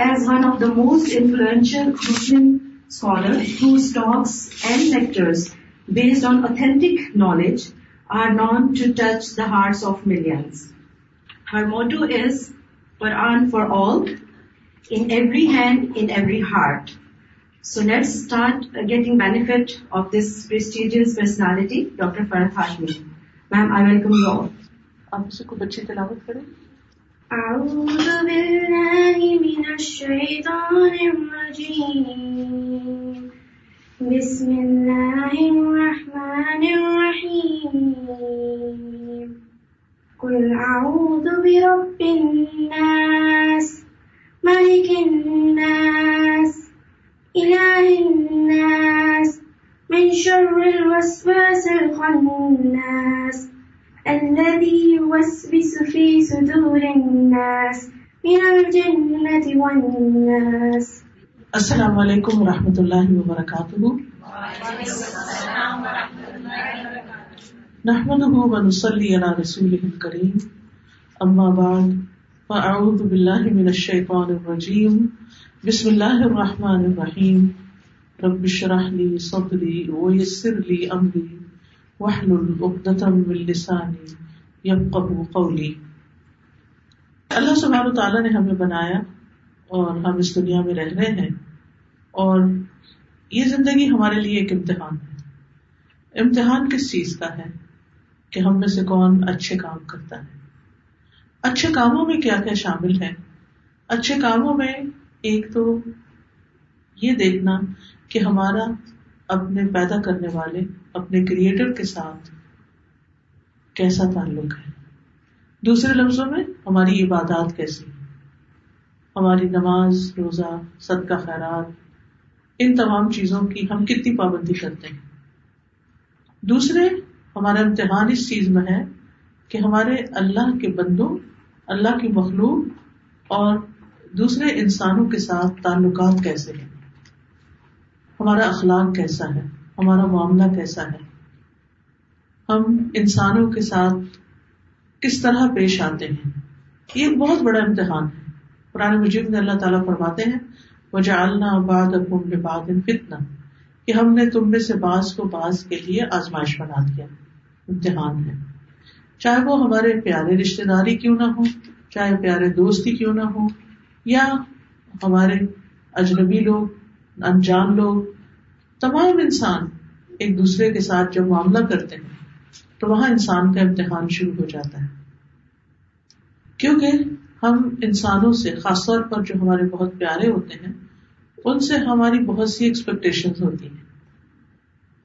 Is one of the most influential Muslim scholar whose talks and lectures based on authentic knowledge are known to touch the hearts of millions her motto is Quran for all in every hand in every heart so let start getting benefit of this prestigious personality doctor Farhat Hashmi ma'am I welcome تلاوت کریں۔ أعوذ بالله من الشيطان الرجيم. بسم الله الرحمن الرحيم. قل أعوذ برب الناس، ملك الناس، إله الناس، من شر الوسواس الخناس. الذي يوسوس في صدور الناس من الجنة والناس. السلام علیکم و رحمۃ اللہ وبرکاتہ نحمده ونصلي على رسوله الكريم. اما بعد فاعوذ بالله من الشيطان الرجيم. بسم الله الرحمن الرحيم. رب اشرح لي صدري ويسر لي امري واحلل عقدة من لساني يفقهوا قولي۔ اللہ سبحانہ تعالیٰ نے ہمیں بنایا اور ہم اس دنیا میں رہ رہے ہیں اور یہ زندگی ہمارے لیے ایک امتحان ہے۔ امتحان کس چیز کا ہے کہ ہم میں سے کون اچھے کام کرتا ہے؟ اچھے کاموں میں کیا کیا شامل ہے اچھے کاموں میں ایک تو یہ دیکھنا کہ ہمارا اپنے پیدا کرنے والے، اپنے کریٹر کے ساتھ کیسا تعلق ہے؟ دوسرے لفظوں میں، ہماری عبادات کیسی؟ ہماری نماز، روزہ، صدقہ، خیرات، ان تمام چیزوں کی ہم کتنی پابندی کرتے ہیں؟ دوسرے، ہمارا امتحان اس چیز میں ہے کہ ہمارے اللہ کے بندوں، اللہ کی مخلوق اور دوسرے انسانوں کے ساتھ تعلقات کیسے ہیں؟ ہمارا اخلاق کیسا ہے؟ ہمارا معاملہ کیسا ہے؟ ہم انسانوں کے ساتھ کس طرح پیش آتے ہیں؟ یہ ایک بہت بڑا امتحان ہے۔ قرآن مجید میں اللہ تعالیٰ فرماتے ہیں وہ جالنا باد باد فتنا کہ ہم نے تم میں سے بعض کو بعض کے لیے آزمائش بنا دیا۔ امتحان ہے۔ چاہے وہ ہمارے پیارے رشتے داری کیوں نہ ہو، چاہے پیارے دوستی کیوں نہ ہو، یا ہمارے اجنبی لوگ انجان لوگ، تمام انسان ایک دوسرے کے ساتھ جب معاملہ کرتے ہیں، تو وہاں انسان کا امتحان شروع ہو جاتا ہے۔ کیونکہ ہم انسانوں سے، خاص طور پر جو ہمارے بہت پیارے ہوتے ہیں، ان سے ہماری بہت سی ایکسپیکٹیشن ہوتی ہیں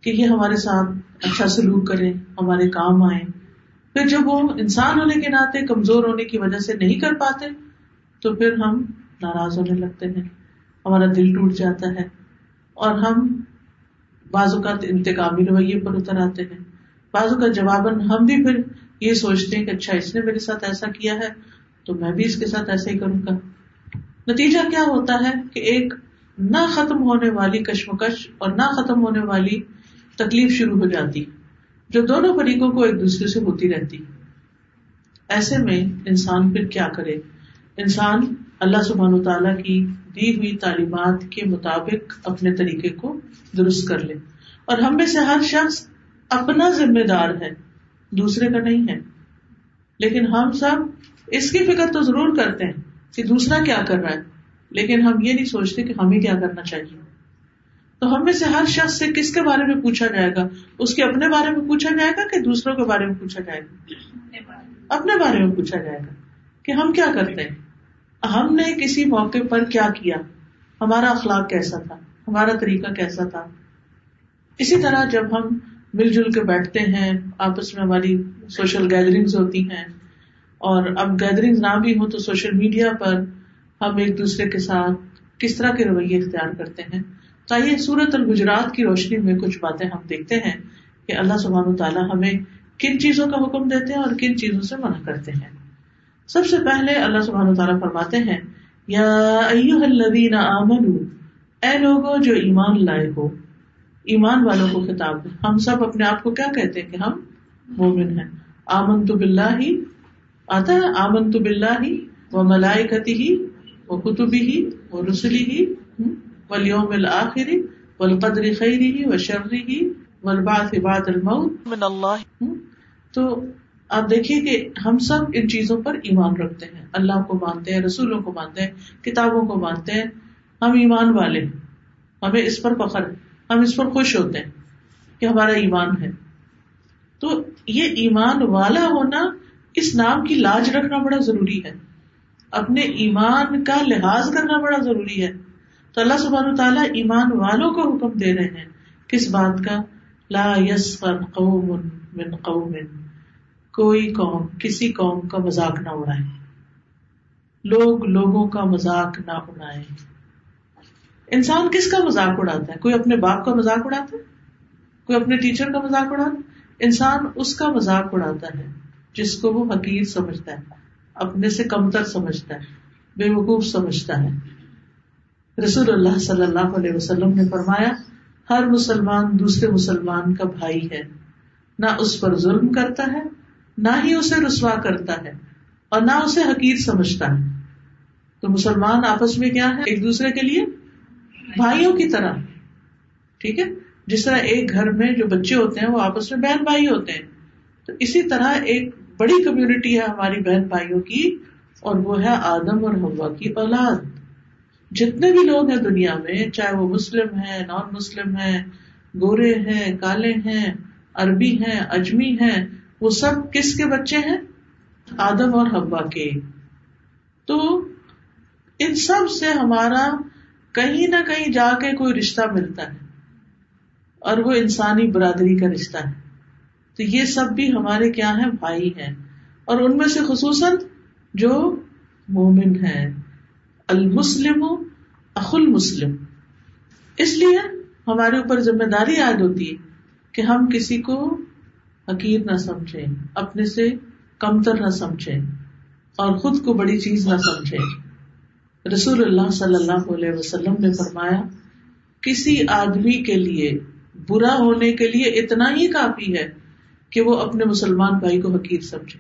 کہ یہ ہمارے ساتھ اچھا سلوک کریں، ہمارے کام آئے پھر جب وہ انسان ہونے کے ناطے کمزور ہونے کی وجہ سے نہیں کر پاتے، تو پھر ہم ناراض ہونے لگتے ہیں۔ ہمارا دل ٹوٹ جاتا ہے اور ہم بعض اوقات انتقامی رویے پر اتر آتے ہیں۔ بعض اوقات جواباً ہم بھی پھر یہ سوچتے ہیں کہ اچھا اس نے میرے ساتھ ایسا کیا ہے تو میں بھی اس کے ساتھ ایسا ہی کروں گا۔ نتیجہ کیا ہوتا ہے کہ ایک نہ ختم ہونے والی کشمکش اور نہ ختم ہونے والی تکلیف شروع ہو جاتی، جو دونوں فریقوں کو ایک دوسرے سے ہوتی رہتی۔ ایسے میں انسان پھر کیا کرے؟ انسان اللہ سبحان و تعالیٰ کی دی ہوئی تعلیمات کے مطابق اپنے طریقے کو درست کر لے۔ اور ہم میں سے ہر شخص اپنا ذمہ دار ہے، دوسرے کا نہیں ہے۔ لیکن ہم سب اس کی فکر تو ضرور کرتے ہیں کہ دوسرا کیا کر رہا ہے۔ لیکن ہم یہ نہیں سوچتے کہ ہمیں کیا کرنا چاہیے۔ تو ہم میں سے ہر شخص سے کس کے بارے میں پوچھا جائے گا؟ اس کے اپنے بارے میں پوچھا جائے گا کہ دوسروں کے بارے میں پوچھا جائے گا؟ اپنے بارے میں پوچھا جائے گا کہ ہم کیا کرتے ہیں؟ ہم نے کسی موقع پر کیا کیا؟ ہمارا اخلاق کیسا تھا؟ ہمارا طریقہ کیسا تھا؟ اسی طرح جب ہم مل جل کے بیٹھتے ہیں، آپس میں ہماری سوشل گیدرنگز ہوتی ہیں، اور اب گیدرنگ نہ بھی ہو تو سوشل میڈیا پر ہم ایک دوسرے کے ساتھ کس طرح کے رویے اختیار کرتے ہیں؟ چاہیے سورت الگجرات کی روشنی میں کچھ باتیں ہم دیکھتے ہیں کہ اللہ سبحان تعالیٰ ہمیں کن چیزوں کا حکم دیتے ہیں اور کن چیزوں سے منع کرتے ہیں۔ سب سے پہلے اللہ سبحان تعالیٰ فرماتے ہیں یا الذین آمنوا اے لوگوں جو ایمان لائے ہو ایمان والوں کو خطاب ہے ہم سب اپنے آپ کو کیا کہتے ہیں کہ ہم مومن ہیں؟ آمن تو بلّہ ہی آتا ہے آمن تو بلّہ ہی و ملائکتی ہی وہ کتبی ہی وہ رسلی ہی ولیوم الآخری والقدر خیری ہی و شرری ہی والبعث بعد الموت۔ من اللہ۔ تو آپ دیکھیے کہ ہم سب ان چیزوں پر ایمان رکھتے ہیں۔ اللہ کو مانتے ہیں، رسولوں کو مانتے ہیں، کتابوں کو مانتے ہیں۔ ہم ایمان والے ہیں۔ ہمیں اس پر فخر، ہم اس پر خوش ہوتے ہیں کہ ہمارا ایمان ہے۔ تو یہ ایمان والا ہونا، اس نام کی لاج رکھنا بڑا ضروری ہے۔ اپنے ایمان کا لحاظ کرنا بڑا ضروری ہے۔ تو اللہ سبحانہ تعالیٰ ایمان والوں کو حکم دے رہے ہیں۔ کس بات کا؟ لا يسخر قوم من قوم۔ کوئی قوم، کسی قوم کا مذاق نہ اڑائے۔ لوگ لوگوں کا مذاق نہ اڑائے۔ انسان کس کا مذاق اڑاتا ہے؟ کوئی اپنے باپ کا مذاق اڑاتا ہے؟ کوئی اپنے ٹیچر کا مذاق اڑاتا ہے؟ انسان اس کا مذاق اڑاتا ہے جس کو وہ حقیر سمجھتا ہے، اپنے سے کمتر سمجھتا ہے بے وقوف سمجھتا ہے۔ رسول اللہ صلی اللہ علیہ وسلم نے فرمایا، ہر مسلمان دوسرے مسلمان کا بھائی ہے، نہ اس پر ظلم کرتا ہے نہ ہی اسے رسوا کرتا ہے اور نہ اسے حقیر سمجھتا ہے۔ تو مسلمان آپس میں کیا ہے؟ ایک دوسرے کے لیے بھائیوں کی طرح۔ ٹھیک ہے؟ جس طرح ایک گھر میں جو بچے ہوتے ہیں وہ آپس میں بہن بھائی ہوتے ہیں۔ تو اسی طرح ایک بڑی کمیونٹی ہے ہماری بہن بھائیوں کی، اور وہ ہے آدم اور ہوا کی اولاد۔ جتنے بھی لوگ ہیں دنیا میں، چاہے وہ مسلم ہے نان مسلم ہے گورے ہیں، کالے ہیں، عربی ہیں، اجمی ہیں وہ سب کس کے بچے ہیں؟ آدم اور ہوا کے۔ تو ان سب سے ہمارا کہیں نہ کہیں جا کے کوئی رشتہ ملتا ہے اور وہ انسانی برادری کا رشتہ ہے۔ تو یہ سب بھی ہمارے کیا ہیں؟ بھائی ہیں۔ اور ان میں سے خصوصاً جو مومن ہے المسلم اخ المسلم۔ اس لیے ہمارے اوپر ذمہ داری یاد ہوتی ہے کہ ہم کسی کو حقیر نہ سمجھیں اپنے سے کمتر نہ سمجھیں اور خود کو بڑی چیز نہ سمجھیں رسول اللہ صلی اللہ علیہ وسلم نے فرمایا، کسی آدمی کے لیے، برا ہونے کے لیے اتنا ہی کافی ہے کہ وہ اپنے مسلمان بھائی کو حقیر سمجھے۔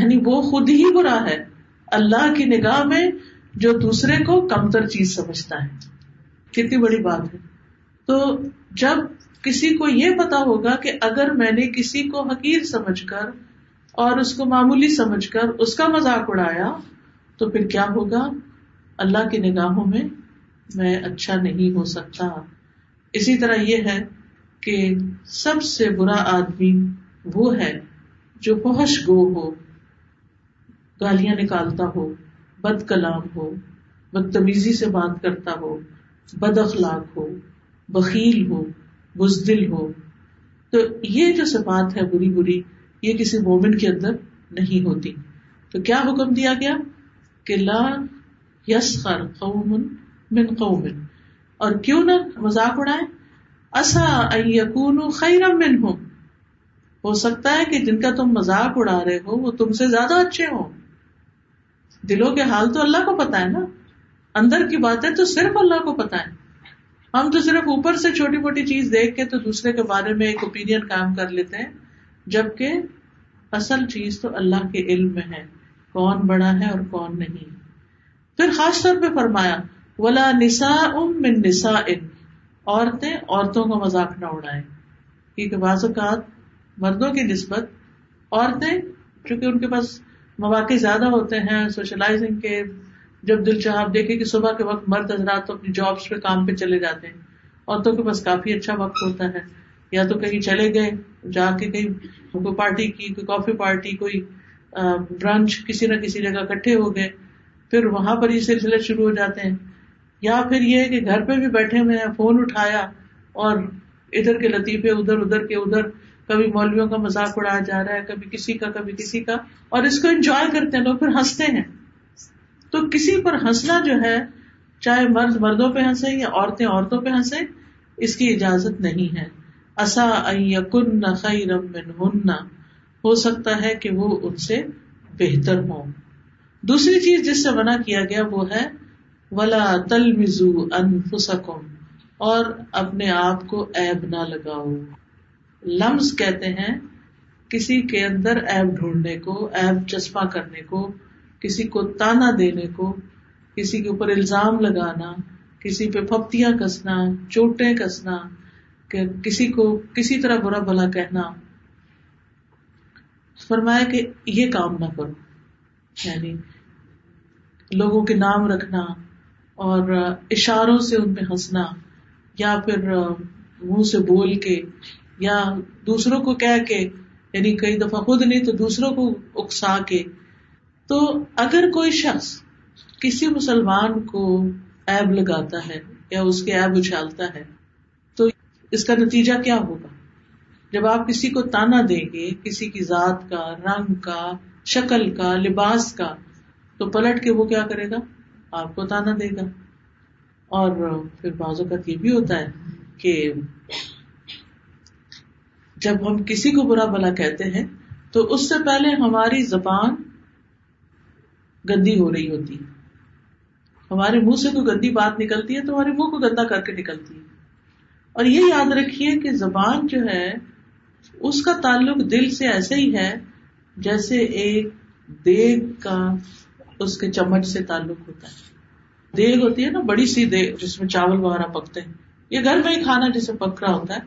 یعنی وہ خود ہی برا ہے۔ اللہ کی نگاہ میں جو دوسرے کو کمتر چیز سمجھتا ہے۔ کتنی بڑی بات ہے۔ تو جب کسی کو یہ پتا ہوگا کہ اگر میں نے کسی کو حقیر سمجھ کر اور اس کو معمولی سمجھ کر اس کا مذاق اڑایا، تو پھر کیا ہوگا؟ اللہ کی نگاہوں میں میں اچھا نہیں ہو سکتا۔ اسی طرح یہ ہے کہ سب سے برا آدمی وہ ہے جو فحش گو ہو، گالیاں نکالتا ہو، بد کلام ہو، بدتمیزی سے بات کرتا ہو، بد اخلاق ہو، بخیل ہو۔ بزدل ہو۔ تو یہ جو صفات ہے بری بری، یہ کسی مومن کے اندر نہیں ہوتی۔ تو کیا حکم دیا گیا؟ کہ لا یسخر قوم من قوم اور کیوں نہ مذاق اڑائے اصا یقون خیرم من ہوں ہو سکتا ہے کہ جن کا تم مذاق اڑا رہے ہو، وہ تم سے زیادہ اچھے ہوں۔ دلوں کے حال تو اللہ کو پتا ہے نا۔ اندر کی باتیں تو صرف اللہ کو پتا ہے ہم تو صرف اوپر سے چھوٹی موٹی چیز دیکھ کے تو دوسرے کے بارے میں ایک اوپین کام کر لیتے ہیں، جبکہ اصل چیز تو اللہ کے علم میں ہے، کون بڑا ہے اور کون نہیں۔ پھر خاص طور پہ فرمایا، ولا نسا ام من نسا ان عورتیں عورتوں کا مذاق نہ اڑائیں، کیونکہ بعض اوقات مردوں کی نسبت عورتیں، چونکہ ان کے پاس مواقع زیادہ ہوتے ہیں سوشلائزنگ کے جب دل چاہ آپ دیکھیں کہ صبح کے وقت مرد حضرات تو اپنی جابس پہ کام پہ چلے جاتے ہیں۔ عورتوں کے پاس کافی اچھا وقت ہوتا ہے۔ یا تو کہیں چلے گئے، جا کے کہیں کوئی پارٹی کی، کوئی کافی پارٹی کوئی برانچ کسی نہ کسی جگہ اکٹھے ہو گئے۔ پھر وہاں پر یہ سلسلے شروع ہو جاتے ہیں۔ یا پھر یہ کہ گھر پہ بھی بیٹھے ہوئے ہیں فون اٹھایا اور ادھر کے لطیفے، ادھر ادھر کے ادھر۔ کبھی مولویوں کا مذاق اڑایا جا رہا ہے، کبھی کسی کا، کبھی کسی کا۔ اور اس کو انجوائے کرتے ہیں، لوگ پھر ہنستے ہیں۔ تو کسی پر ہنسنا جو ہے، چاہے مرد مردوں پہ ہنسے یا عورتیں عورتوں پہ ہنسے اس کی اجازت نہیں ہے۔ اصا ہو سکتا ہے کہ وہ ان سے بہتر ہو دوسری چیز جس سے منع کیا گیا وہ ہے، ولا تل مزو انفسکم اور اپنے آپ کو ایب نہ لگاؤ۔ لمز کہتے ہیں، کسی کے اندر ایب ڈھونڈنے کو ایب چسپا کرنے کو۔ کسی کو تانا دینے کو، کسی کے اوپر الزام لگانا، کسی پہ پھپتیاں کسنا، چوٹیں کسنا، کہ کسی کو کسی طرح برا بھلا کہنا۔ فرمایا کہ یہ کام نہ کرو۔ یعنی لوگوں کے نام رکھنا اور اشاروں سے ان پہ ہنسنا، یا پھر منہ سے بول کے، یا دوسروں کو کہہ کے یعنی کئی دفعہ خود نہیں تو دوسروں کو اکسا کے۔ تو اگر کوئی شخص کسی مسلمان کو ایب لگاتا ہے یا اس کے ایب اچھالتا ہے، تو اس کا نتیجہ کیا ہوگا؟ جب آپ کسی کو تانا دیں گے، کسی کی ذات کا، رنگ کا، شکل کا، لباس کا، تو پلٹ کے وہ کیا کرے گا؟ آپ کو تانا دے گا۔ اور پھر بعض اوقات یہ بھی ہوتا ہے کہ جب ہم کسی کو برا بلا کہتے ہیں، تو اس سے پہلے ہماری زبان گندی ہو رہی ہوتی۔ ہے ہمارے منہ سے کوئی گندی بات نکلتی ہے تو ہمارے منہ کو گندا کر کے نکلتی ہے۔ اور یہ یاد رکھیے کہ زبان جو ہے، اس کا تعلق دل سے ایسے ہی ہے جیسے ایک دیگ کا اس کے چمچ سے تعلق ہوتا ہے۔ دیگ ہوتی ہے نا، بڑی سی دیگ جس میں چاول وغیرہ پکتے ہیں۔ یہ گھر میں ہی کھانا جسے پک رہا ہوتا ہے۔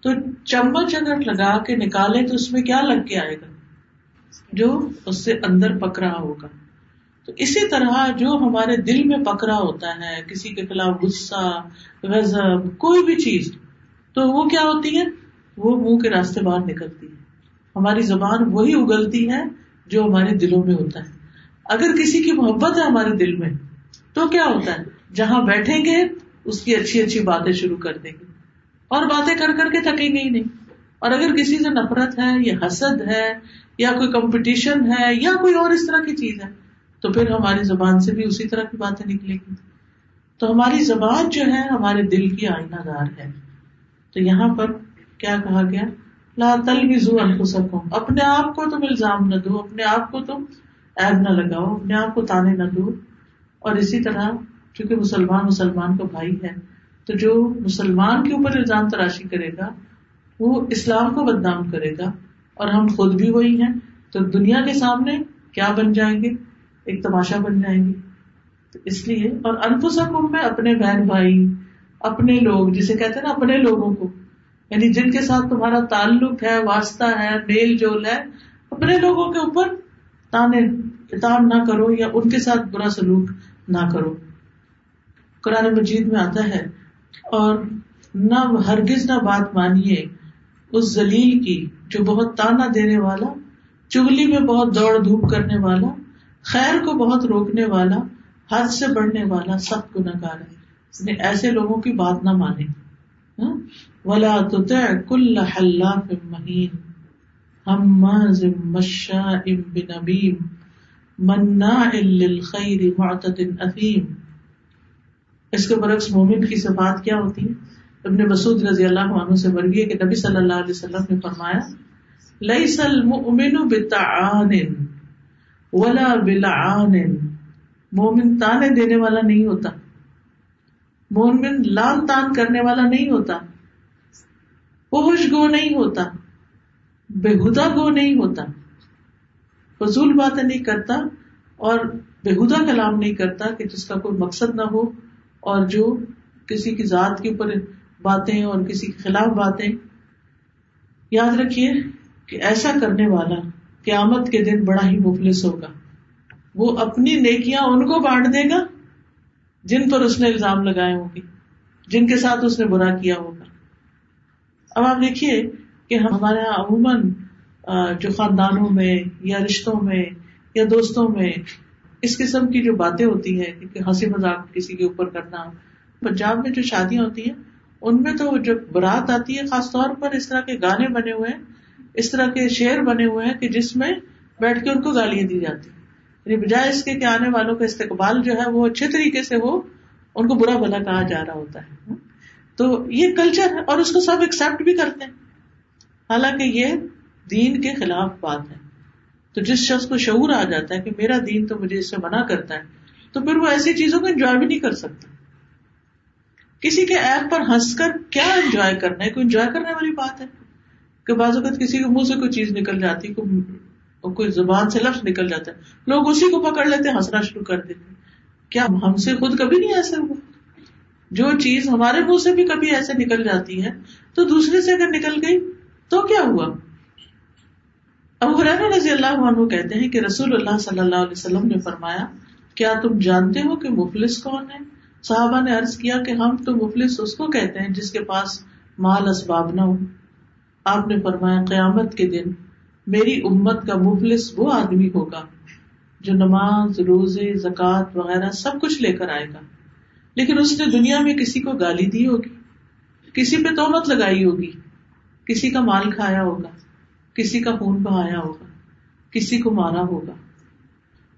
تو چمچ اگر لگا کے نکالے تو اس میں کیا لگ کے آئے گا؟ جو اس سے اندر پک رہا ہوگا۔ تو اسی طرح جو ہمارے دل میں پکڑا ہوتا ہے، کسی کے خلاف غصہ، غضب، کوئی بھی چیز، تو وہ کیا ہوتی ہے؟ وہ منہ کے راستے باہر نکلتی ہے۔ ہماری زبان وہی اگلتی ہے جو ہمارے دلوں میں ہوتا ہے۔ اگر کسی کی محبت ہے ہمارے دل میں، تو کیا ہوتا ہے؟ جہاں بیٹھیں گے، اس کی اچھی اچھی باتیں شروع کر دیں گے۔ اور باتیں کر کر کے تھکیں گے ہی نہیں۔ اور اگر کسی سے نفرت ہے، یا حسد ہے، یا کوئی کمپٹیشن ہے، یا کوئی اور اس طرح کی چیز ہے تو پھر ہماری زبان سے بھی اسی طرح کی باتیں نکلے گی۔ تو ہماری زبان جو ہے، ہمارے دل کی آئینہ دار ہے۔ تو یہاں پر کیا کہا گیا؟ لا تل بھی زو اپنے آپ کو تم الزام نہ دو، اپنے آپ کو تم ایب نہ لگاؤ، اپنے آپ کو تانے نہ دو۔ اور اسی طرح چونکہ مسلمان مسلمان کا بھائی ہے، تو جو مسلمان کے اوپر الزام تراشی کرے گا، وہ اسلام کو بدنام کرے گا۔ اور ہم خود بھی وہی ہیں۔ تو دنیا کے سامنے کیا بن جائیں گے؟ ایک تماشا بن جائیں گے تو اس لیے، اور انفسکم میں اپنے بہن بھائی، اپنے لوگ، جسے کہتے ہیں نا اپنے لوگوں کو یعنی جن کے ساتھ تمہارا تعلق ہے، واسطہ ہے، میل جول ہے، اپنے لوگوں کے اوپر تانے اتام نہ کرو یا ان کے ساتھ برا سلوک نہ کرو۔ قرآن مجید میں آتا ہے، اور نہ ہرگز نہ بات مانیے اس زلیل کی، جو بہت تانا دینے والا، چگلی میں بہت دوڑ دھوپ کرنے والا خیر کو بہت روکنے والا، حد سے بڑھنے والا، سخت گناگار ہے۔ اس نے ایسے لوگوں کی بات نہ مانے۔ ہاں؟ ولا تطع كل حلاف مهين۔ هماز مشاء بنميم مناع للخير معتد اثيم اس کے برعکس مومن کی صفات کیا ہوتی ہے ابن مسعود رضی اللہ عنہ سے مرگی ہے کہ نبی صلی اللہ علیہ وسلم نے فرمایا، ليس المؤمن بتعان۔ ولا بلعان. مومن تانے دینے والا نہیں ہوتا۔ مومن لان تان کرنے والا نہیں ہوتا۔ پوش گو نہیں ہوتا۔ بےحدا گو نہیں ہوتا۔ فضول باتیں نہیں کرتا اور بےحدا کلام نہیں کرتا کہ جس کا کوئی مقصد نہ ہو اور جو کسی کی ذات کے اوپر باتیں اور کسی کے خلاف باتیں۔ یاد رکھیے کہ ایسا کرنے والا قیامت کے دن بڑا ہی مفلس ہوگا۔ وہ اپنی نیکیاں ان کو بانٹ دے گا جن پر اس نے الزام لگائے ہوں گے، جن کے ساتھ اس نے برا کیا ہوگا۔ اب آپ دیکھیے کہ ہمارے یہاں عموماً جو خاندانوں میں یا رشتوں میں یا دوستوں میں اس قسم کی جو باتیں ہوتی ہیں کہ ہنسی مذاق کسی کے اوپر کرنا، پنجاب میں جو شادیاں ہوتی ہیں، ان میں تو جب برات آتی ہے، خاص طور پر اس طرح کے گانے بنے ہوئے ہیں اس طرح کے شعر بنے ہوئے ہیں کہ جس میں بیٹھ کے ان کو گالیاں دی جاتی یعنی بجائے اس کے کہ آنے والوں کا استقبال جو ہے وہ اچھے طریقے سے وہ ان کو برا بھلا کہا جا رہا ہوتا ہے۔ تو یہ کلچر ہے اور اس کو سب ایکسپٹ بھی کرتے ہیں۔ حالانکہ یہ دین کے خلاف بات ہے۔ تو جس شخص کو شعور آ جاتا ہے کہ میرا دین تو مجھے اس سے منع کرتا ہے، تو پھر وہ ایسی چیزوں کو انجوائے بھی نہیں کر سکتا۔ کسی کے ایپ پر ہنس کر کیا انجوائے کرنا ہے؟ کوئی انجوائے کرنے والی بات ہے۔ کہ بعض اوقات کسی کے منہ سے کوئی چیز نکل جاتی، کوئی زبان سے لفظ نکل جاتا ہے۔ لوگ اسی کو پکڑ لیتے ہنسنا شروع کر دیتے کیا ہم سے خود کبھی نہیں ایسے ہوا؟ جو چیز ہمارے منہ سے بھی کبھی ایسے نکل جاتی ہے، تو دوسرے سے اگر نکل گئی، تو کیا ہوا؟ اب حران رضی اللہ عنہ کہتے ہیں کہ رسول اللہ صلی اللہ علیہ وسلم نے فرمایا، کیا تم جانتے ہو کہ مفلس کون ہے؟ صحابہ نے عرض کیا کہ ہم تو مفلس اس کو کہتے ہیں جس کے پاس مال اسباب نہ ہو۔ آپ نے فرمایا، قیامت کے دن میری امت کا مفلس وہ آدمی ہوگا جو نماز، روزے، زکوٰۃ وغیرہ سب کچھ لے کر آئے گا۔ لیکن اس نے دنیا میں کسی کو گالی دی ہوگی، کسی پہ تومت لگائی ہوگی، کسی کا مال کھایا ہوگا، کسی کا خون بہایا ہوگا، کسی کو مارا ہوگا۔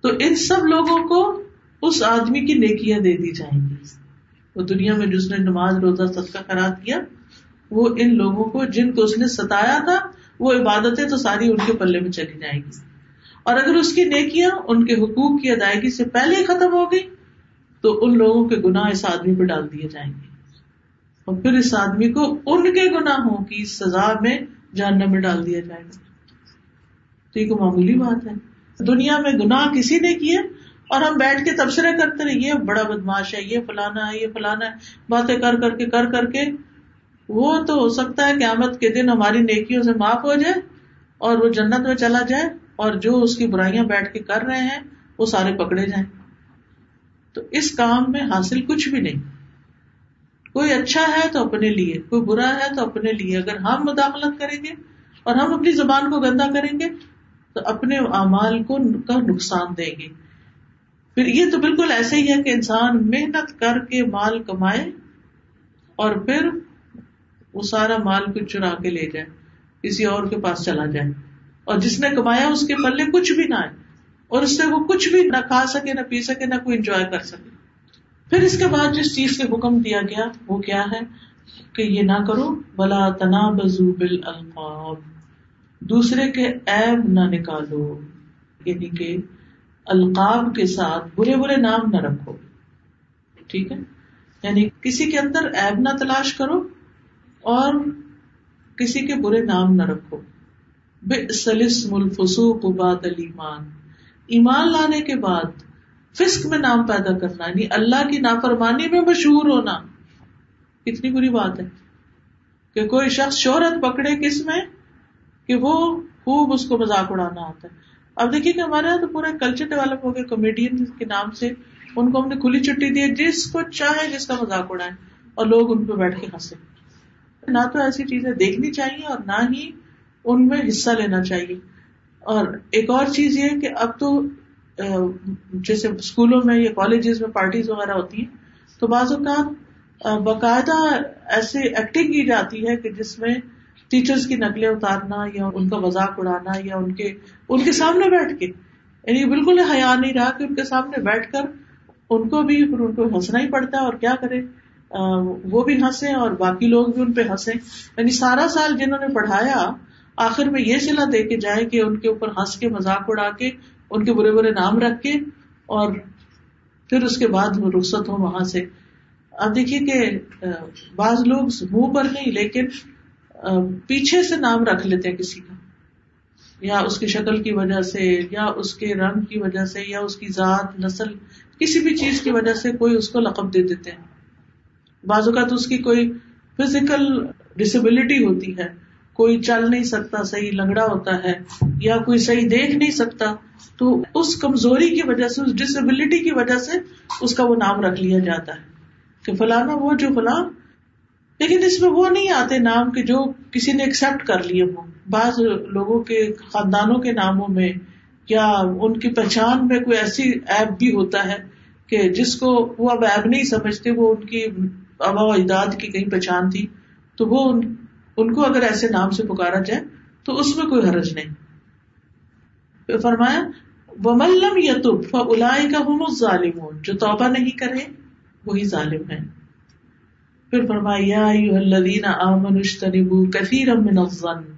تو ان سب لوگوں کو اس آدمی کی نیکیاں دے دی جائیں گی۔ وہ دنیا میں جس نے نماز، روزہ سب کا خراب کیا وہ ان لوگوں کو جن کو اس نے ستایا تھا، وہ عبادتیں تو ساری ان کے پلے میں چلی جائیں گی۔ اور اگر اس کی نیکیاں ان کے حقوق کی ادائیگی سے پہلے ہی ختم ہو گئی، تو ان لوگوں کے گناہ اس آدمی پہ ڈال دیے جائیں گے۔ اور پھر اس آدمی کو ان کے گناہوں کی سزا میں جاننے میں ڈال دیا جائے گا۔ تو یہ معمولی بات ہے۔ دنیا میں گناہ کسی نے کیے اور ہم بیٹھ کے تبصرے کرتے رہے، یہ بڑا بدماش ہے، یہ فلانا ہے، یہ فلانا ہے، باتیں کر کر کے، کر کر کے وہ تو ہو سکتا ہے قیامت کے دن ہماری نیکیوں سے معاف ہو جائے اور وہ جنت میں چلا جائے اور جو اس کی برائیاں بیٹھ کے کر رہے ہیں وہ سارے پکڑے جائیں۔ تو اس کام میں حاصل کچھ بھی نہیں۔ کوئی اچھا ہے تو اپنے لیے، کوئی برا ہے تو اپنے لیے۔ اگر ہم مداخلت کریں گے اور ہم اپنی زبان کو گندا کریں گے تو اپنے اعمال کو کا نقصان دیں گے۔ پھر یہ تو بالکل ایسے ہی ہے کہ انسان محنت کر کے مال کمائے اور پھر وہ سارا مال کو چرا کے لے جائے کسی اور کے پاس چلا جائے اور جس نے کمایا، اس کے پلے کچھ بھی نہ آئے۔ اور اس سے وہ کچھ بھی نہ کھا سکے، نہ پی سکے، نہ کوئی انجوائے کر سکے۔ پھر اس کے بعد جس چیز کے حکم دیا گیا، وہ کیا ہے؟ کہ یہ نہ کرو بلا تنا بزو بل القاب دوسرے کے ایب نہ نکالو یعنی کہ القاب کے ساتھ برے برے نام نہ رکھو۔ ٹھیک ہے؟ یعنی کسی کے اندر ایب نہ تلاش کرو اور کسی کے برے نام نہ رکھو۔ بسلسم الفسوق بعد الایمان۔ ایمان لانے کے بعد فسق میں نام پیدا کرنا یعنی اللہ کی نافرمانی میں مشہور ہونا۔ کتنی بری بات ہے کہ کوئی شخص شہرت پکڑے کس میں کہ وہ خوب اس کو مذاق اڑانا آتا ہے۔ اب دیکھیے کہ ہمارے یہاں تو پورا کلچر ڈیولپ ہو گیا کامیڈین کے نام سے ان کو ہم نے کھلی چھٹی دی جس کو چاہے جس کا مذاق اڑائے اور لوگ ان پہ بیٹھ کے ہنسے نہ تو ایسی چیزیں دیکھنی چاہیے اور نہ ہی ان میں حصہ لینا چاہیے۔ اور ایک اور چیز یہ کہ اب تو جیسے اسکولوں میں یا کالجز میں پارٹیز وغیرہ ہوتی ہیں، تو بعض اوقات باقاعدہ ایسے ایکٹنگ کی جاتی ہے کہ جس میں ٹیچرس کی نقلیں اتارنا یا ان کا مذاق اڑانا یا ان کے ان کے سامنے بیٹھ کے یعنی بالکل حیا نہیں رہا کہ ان کے سامنے بیٹھ کر ان کو بھی، پھر ان کو ہنسنا ہی پڑتا ہے اور کیا کرے؟ وہ بھی ہنسے اور باقی لوگ بھی ان پہ ہنسے یعنی سارا سال جنہوں نے پڑھایا، آخر میں یہ سلا دے کے جائے کہ ان کے اوپر ہنس کے مذاق اڑا کے، ان کے برے برے نام رکھ کے اور پھر اس کے بعد وہ رخصت ہو وہاں سے۔ اب دیکھیے کہ بعض لوگ منہ پر نہیں، لیکن پیچھے سے نام رکھ لیتے ہیں کسی کا۔ یا اس کی شکل کی وجہ سے، یا اس کے رنگ کی وجہ سے، یا اس کی ذات، نسل، کسی بھی چیز کی وجہ سے کوئی اس کو لقب دے دیتے ہیں۔ بعض اوقات اس کی کوئی فزیکل ڈسبلٹی ہوتی ہے، کوئی چل نہیں سکتا، صحیح لنگڑا ہوتا ہے یا کوئی صحیح دیکھ نہیں سکتا، تو اس کمزوری کی وجہ سے، اس ڈسبلٹی کی وجہ سے اس کا وہ نام رکھ لیا جاتا ہے کہ فلانا وہ جو فلاں، لیکن اس میں وہ نہیں آتے نام کے جو کسی نے ایکسپٹ کر لیے ہوں۔ بعض لوگوں کے خاندانوں کے ناموں میں یا ان کی پہچان میں کوئی ایسی ایپ بھی ہوتا ہے کہ جس کو وہ اب ایپ نہیں سمجھتے، وہ ان کی آبا و اجداد کی کہیں پہچان تھی، تو وہ ان کو اگر ایسے نام سے پکارا جائے، تو اس میں کوئی حرج نہیں۔ فرمایا وہ ملم یتب الائی کا ہم ظالم جو توبہ نہیں کرے، وہی ظالم ہے پھر فرمایا اشتنبو کثیر من الظن۔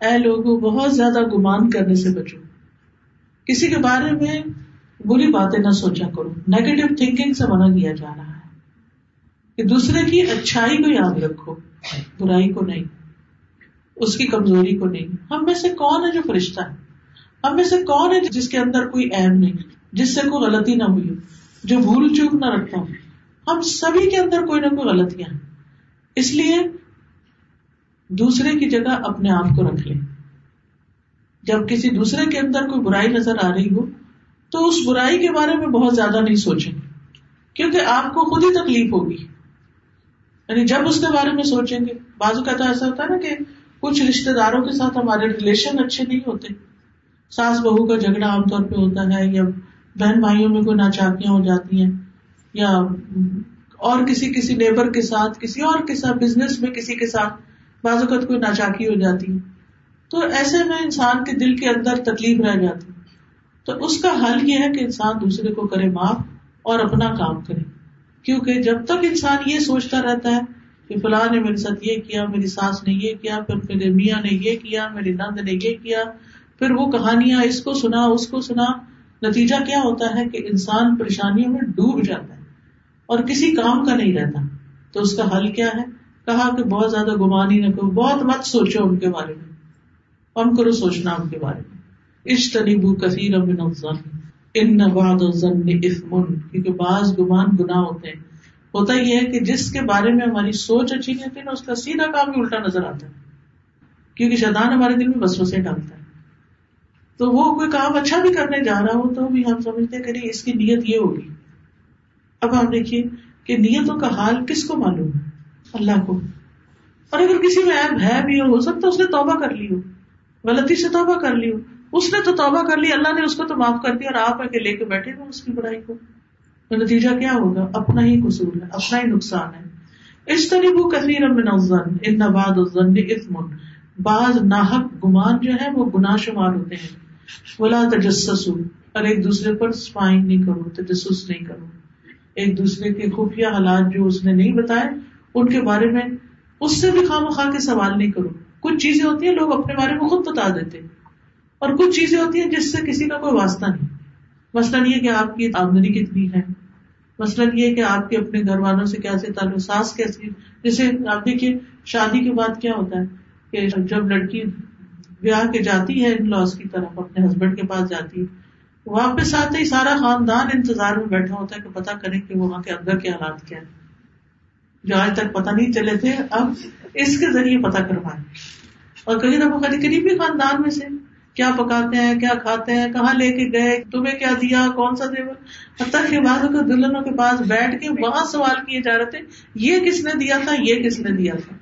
اے لوگوں بہت زیادہ گمان کرنے سے بچو۔ کسی کے بارے میں بری باتیں نہ سوچا کرو۔ نیگیٹو تھنکنگ سے منع کیا جا رہا ہے۔ کہ دوسرے کی اچھائی کو یاد رکھو، برائی کو نہیں، اس کی کمزوری کو نہیں۔ ہم میں سے کون ہے جو فرشتہ ہے؟ ہم میں سے کون ہے جس کے اندر کوئی اہم نہیں، جس سے کوئی غلطی نہ ہوئی جو بھول چوک نہ رکھتا ہوں ہم سبھی کے اندر کوئی نہ کوئی غلطیاں ہیں۔ اس لیے دوسرے کی جگہ اپنے آپ کو رکھ لیں۔ جب کسی دوسرے کے اندر کوئی برائی نظر آ رہی ہو، تو اس برائی کے بارے میں بہت زیادہ نہیں سوچیں، کیونکہ آپ کو خود ہی تکلیف ہوگی۔ یعنی جب اس کے بارے میں سوچیں گے بازو کا تو ایسا ہوتا ہے نا کہ کچھ رشتے داروں کے ساتھ ہمارے ریلیشن اچھے نہیں ہوتے۔ ساس بہو کا جھگڑا عام طور پہ ہوتا ہے، یا بہن بھائیوں میں کوئی ناچاکیاں ہو جاتی ہیں، یا اور کسی کسی نیبر کے ساتھ، کسی اور کے ساتھ بزنس میں کسی کے ساتھ بعض اوقات کوئی ناچاکی ہو جاتی ہے۔ تو ایسے میں انسان کے دل کے اندر تکلیف رہ جاتی تو اس کا حل یہ ہے کہ انسان دوسرے کو کرے معاف اور اپنا کام کرے۔ کیونکہ جب تک انسان یہ سوچتا رہتا ہے کہ فلاں نے میرے ساتھ یہ کیا، میری ساس نے یہ کیا، پھر میرے میاں نے یہ کیا میری نند نے یہ کیا، پھر وہ کہانیاں اس کو سنا، اس کو سنا، نتیجہ کیا ہوتا ہے کہ انسان پریشانیوں میں ڈوب جاتا ہے اور کسی کام کا نہیں رہتا۔ تو اس کا حل کیا ہے؟ کہا کہ بہت زیادہ گمان ہی نہ کرو، بہت مت سوچو ان کے بارے میں۔ کم کرو سوچنا ان کے بارے میں۔ اشتنبو کثیر من الظن ان بعض الظن اثم کیونکہ بعض گمان گناہ ہوتے ہیں۔ ہوتا یہ ہے کہ جس کے بارے میں ہماری سوچ اچھی نہیں ہوتی نا، اس کا سیدھا کام بھی الٹا نظر آتا ہے۔ کیونکہ شیطان ہمارے دل میں وسوسے ڈالتا ہے۔ تو وہ کوئی کام اچھا بھی کرنے جا رہا ہو تو بھی ہم سمجھتے ہیں کہ نہیں، اس کی نیت یہ ہوگی۔ اب آپ دیکھیے کہ نیتوں کا حال کس کو معلوم ہے؟ اللہ کو۔ اور اگر کسی میں ایب ہے بھی ہو سکتا اس نے توبہ کر لی ہو، غلطی سے توبہ کر لی ہو۔ اس نے تو توبہ کر لی، اللہ نے اس کو تو معاف کر دیا اور آپ کے لے کے بیٹھے گا اس کی برائی کو۔ تو نتیجہ کیا ہوگا؟ اپنا ہی قصور ہے، اپنا ہی نقصان ہے۔ اس طریق وہ کثیر من الظن، ان نباد الظن اثم۔ بعض ناحق گمان جو ہے وہ گناہ شمار ہوتے ہیں۔ ولا تجسس اور ایک دوسرے پر سپائن نہیں کرو، تجسس نہیں کرو۔ ایک دوسرے کے خفیہ حالات جو اس نے نہیں بتائے، ان کے بارے میں اس سے بھی خواہ مخواہ کے سوال نہیں کرو۔ کچھ چیزیں ہوتی ہیں، لوگ اپنے بارے میں خود بتا دیتے ہیں۔ اور کچھ چیزیں ہوتی ہیں جس سے کسی کا کوئی واسطہ نہیں۔ مثلاً یہ کہ آپ کی آمدنی کتنی ہے۔ مثلاً یہ کہ آپ کے اپنے گھر والوں سے کیسے تعلق، ساس کیسی جیسے آپ دیکھیے، شادی کے بعد کیا ہوتا ہے کہ جب لڑکی بیاہ کے جاتی ہے ان لاس کی طرف، اپنے ہسبینڈ کے پاس جاتی ہے، واپس آتے ہی سارا خاندان انتظار میں بیٹھا ہوتا ہے کہ پتا کریں کہ وہاں کے اندر کے حالات کیا ہے جو آج تک پتا نہیں چلے تھے، اب اس کے ذریعے پتا کروائے اور کہیں نہ کہیں قریبی خاندان میں سے کیا پکاتے ہیں، کیا کھاتے ہیں، کہاں لے کے گئے، تمہیں کیا دیا، کون سا دیور حتیٰ کے بعد دلہنوں کے پاس بیٹھ کے وہاں سوال کیے جا رہے تھے، یہ کس نے دیا تھا، یہ کس نے دیا تھا؟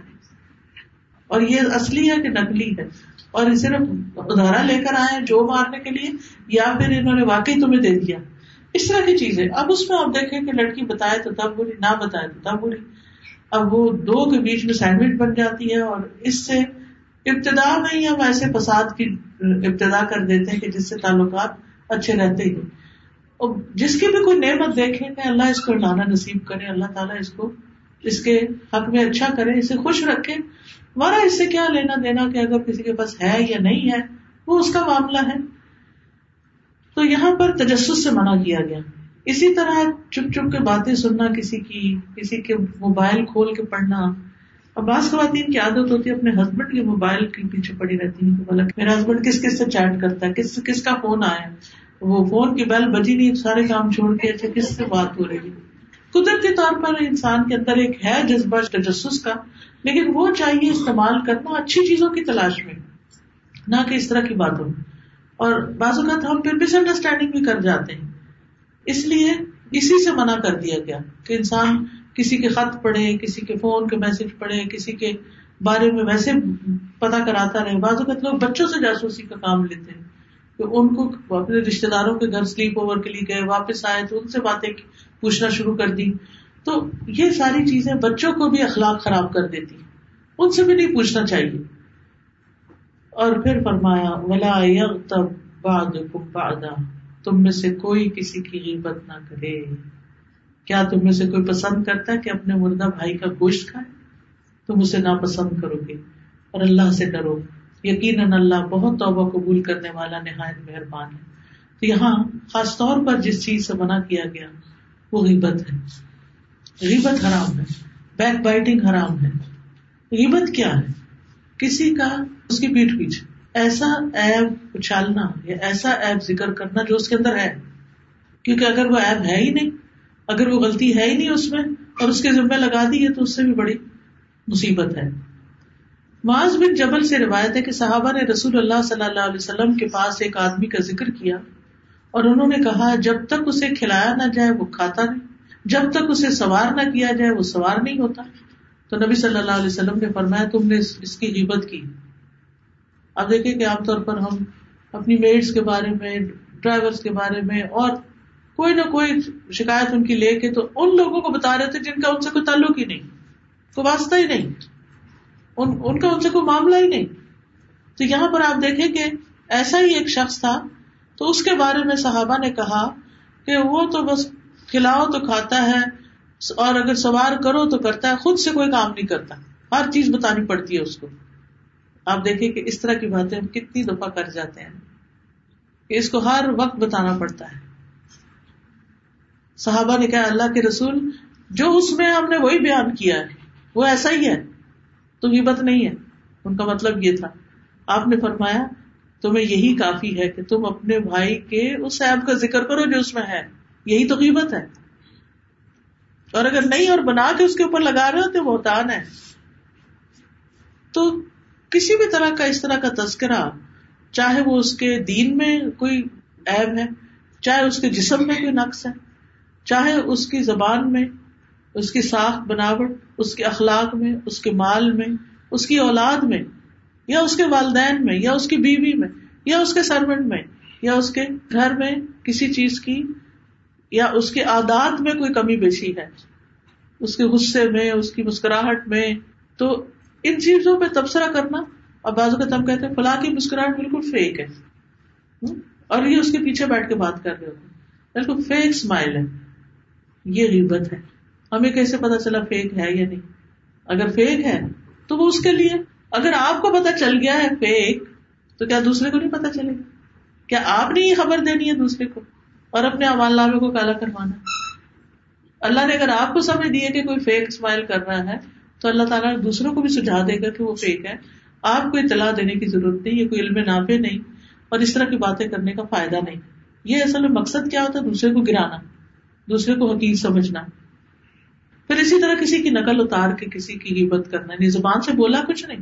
اور یہ اصلی ہے کہ نکلی ہے؟ اور صرف ادارا لے کر آئے جو مارنے کے لیے، یا پھر انہوں نے واقعی تمہیں دے دیا؟ اس طرح کی چیزیں۔ اب اس میں آپ دیکھیں کہ لڑکی بتائے تو تب بولی، نہ بتائے تو تب بولی۔ اب وہ دو کے بیچ میں سینڈوچ بن جاتی ہے اور اس سے ابتدا میں ہی ہم ایسے فساد کی ابتدا کر دیتے ہیں کہ جس سے تعلقات اچھے رہتے ہی اور جس کی بھی کوئی نعمت دیکھے کہ اللہ اس کو لانا نصیب کرے، اللہ تعالیٰ اس کو اس کے حق میں اچھا کرے، اسے خوش رکھے ہمارا اس سے کیا لینا دینا کہ اگر کسی کے پاس ہے یا نہیں ہے، وہ اس کا معاملہ ہے۔ تو یہاں پر تجسس سے منع کیا گیا۔ اسی طرح چپ چپ کے باتیں سننا، کسی کی، کسی کے موبائل کھول کے پڑھنا اب بعض خواتین کی عادت ہوتی ہے اپنے ہسبینڈ کے موبائل کے پیچھے پڑی رہتی ہے میرا ہسبینڈ کس کس سے چیٹ کرتا ہے؟ کس کس کا فون آیا وہ فون کی بیل بجی نہیں، سارے کام چھوڑ کے اچھا کس سے بات ہو رہی ہے؟ قدرتی طور پر انسان کے اندر ایک ہے جذبہ، تجسس کا، لیکن وہ چاہیے استعمال کرنا اچھی چیزوں کی تلاش میں، نہ کہ اس طرح کی باتوں میں۔ اور بعض اوقات ہم پھر مس انڈرسٹینڈنگ بھی کر جاتے ہیں۔ اس لیے اسی سے منع کر دیا گیا کہ انسان کسی کے خط پڑھے کسی کے فون کے میسج پڑھے کسی کے بارے میں ویسے پتا کراتا رہے۔ بعض اوقات لوگ بچوں سے جاسوسی کا کام لیتے ہیں کہ ان کو اپنے رشتے داروں کے گھر سلیپ اوور کے لیے گئے، واپس آئے، تو ان سے باتیں پوچھنا شروع کر دی۔ تو یہ ساری چیزیں بچوں کو بھی اخلاق خراب کر دیتی ان سے بھی نہیں پوچھنا چاہیے۔ اور پھر فرمایا، ولا تب باد بادا تم میں سے کوئی کسی کی غیبت نہ کرے۔ کیا تم میں سے کوئی پسند کرتا ہے کہ اپنے مردہ بھائی کا گوشت کھائے؟ تم اسے ناپسند کرو گے اور اللہ سے ڈرو۔ یقیناً اللہ بہت توبہ قبول کرنے والا نہایت مہربان ہے۔ تو یہاں خاص طور پر جس چیز سے منع کیا گیا، وہ غیبت ہے۔ غیبت حرام ہے۔ بیک بائٹنگ حرام ہے۔ غیبت کیا ہے؟ کسی کا اس کی پیٹ پیچھے ایسا ایب اچھالنا یا ایسا ایب ذکر کرنا جو اس کے اندر ہے۔ کیونکہ اگر وہ ایب ہے ہی نہیں اگر وہ غلطی ہے ہی نہیں اس میں اور اس کے ذمہ لگا دی ہے تو اس سے بھی بڑی مصیبت ہے۔ معاذ بن جبل سے روایت ہے کہ صحابہ نے رسول اللہ صلی اللہ علیہ وسلم کے پاس ایک آدمی کا ذکر کیا اور انہوں نے کہا، جب تک اسے کھلایا نہ جائے وہ کھاتا نہیں، جب تک اسے سوار نہ کیا جائے وہ سوار نہیں ہوتا۔ تو نبی صلی اللہ علیہ وسلم نے فرمایا، تم نے اس کی غیبت کی۔ اب دیکھیں کہ عام طور پر ہم اپنی میڈس کے بارے میں ڈرائیور کے بارے میں اور کوئی نہ کوئی شکایت ان کی لے کے تو ان لوگوں کو بتا رہے تھے جن کا ان سے کوئی تعلق ہی نہیں، کوئی واسطہ ہی نہیں، ان ان کا ان سے کوئی معاملہ ہی نہیں۔ تو یہاں پر آپ دیکھیں کہ ایسا ہی ایک شخص تھا، تو اس کے بارے میں صحابہ نے کہا کہ وہ تو بس کھلاؤ تو کھاتا ہے، اور اگر سوار کرو تو کرتا ہے، خود سے کوئی کام نہیں کرتا، ہر چیز بتانی پڑتی ہے اس کو۔ آپ دیکھیں کہ اس طرح کی باتیں ہم کتنی دفعہ کر جاتے ہیں کہ اس کو ہر وقت بتانا پڑتا ہے۔ صحابہ نے کہا، اللہ کے رسول، جو اس میں ہم نے وہی بیان کیا ہے، وہ ایسا ہی ہے، تو ہمت نہیں ہے۔ ان کا مطلب یہ تھا۔ آپ نے فرمایا، تمہیں یہی کافی ہے کہ تم اپنے بھائی کے اس ایپ کا ذکر کرو جو اس میں ہے۔ یہی تو قیمت ہے۔ اور اگر نہیں اور بنا کے اس کے اوپر لگا رہے ہو تو بہتان ہے۔ تو کسی بھی طرح کا اس طرح کا تذکرہ، چاہے وہ اس کے دین میں کوئی ایب ہے، چاہے اس کے جسم میں کوئی نقص ہے چاہے اس کی زبان میں، اس کی ساخت بناوٹ، اس کے اخلاق میں، اس کے مال میں، اس کی اولاد میں، یا اس کے والدین میں، یا اس کی بیوی میں، یا اس کے سروینٹ میں، یا اس کے گھر میں کسی چیز کی، یا اس کے عادات میں کوئی کمی بیشی ہے، اس کے غصے میں، اس کی مسکراہٹ میں، تو ان چیزوں پہ تبصرہ کرنا۔ اور بازو کا تم کہتے ہیں، فلاں کی مسکراہٹ بالکل فیک ہے۔ اور یہ اس کے پیچھے بیٹھ کے بات کر رہے ہوتے بالکل فیک اسمائل ہے۔ یہ غیبت ہے۔ ہمیں کیسے پتا چلا فیک ہے یا نہیں؟ اگر فیک ہے تو وہ اس کے لیے۔ اگر آپ کو پتا چل گیا ہے فیک تو کیا دوسرے کو نہیں پتا چلے؟ گا کیا آپ نے یہ خبر دینی ہے دوسرے کو؟ اور اپنے امال نامے کو کالا کروانا۔ اللہ نے اگر آپ کو سمجھ دیے کہ کوئی فیک اسمائل کر رہا ہے، تو اللہ تعالیٰ دوسروں کو بھی سجھا دے گا کہ وہ فیک ہے۔ آپ کو اطلاع دینے کی ضرورت نہیں، یہ کوئی علم نافع نہیں، اور اس طرح کی باتیں کرنے کا فائدہ نہیں۔ یہ اصل میں مقصد کیا ہوتا ہے؟ دوسرے کو گرانا۔ دوسرے کو حقیق سمجھنا۔ پھر اسی طرح کسی کی نقل اتار کے کسی کی غیبت کرنا۔ یعنی زبان سے بولا کچھ نہیں،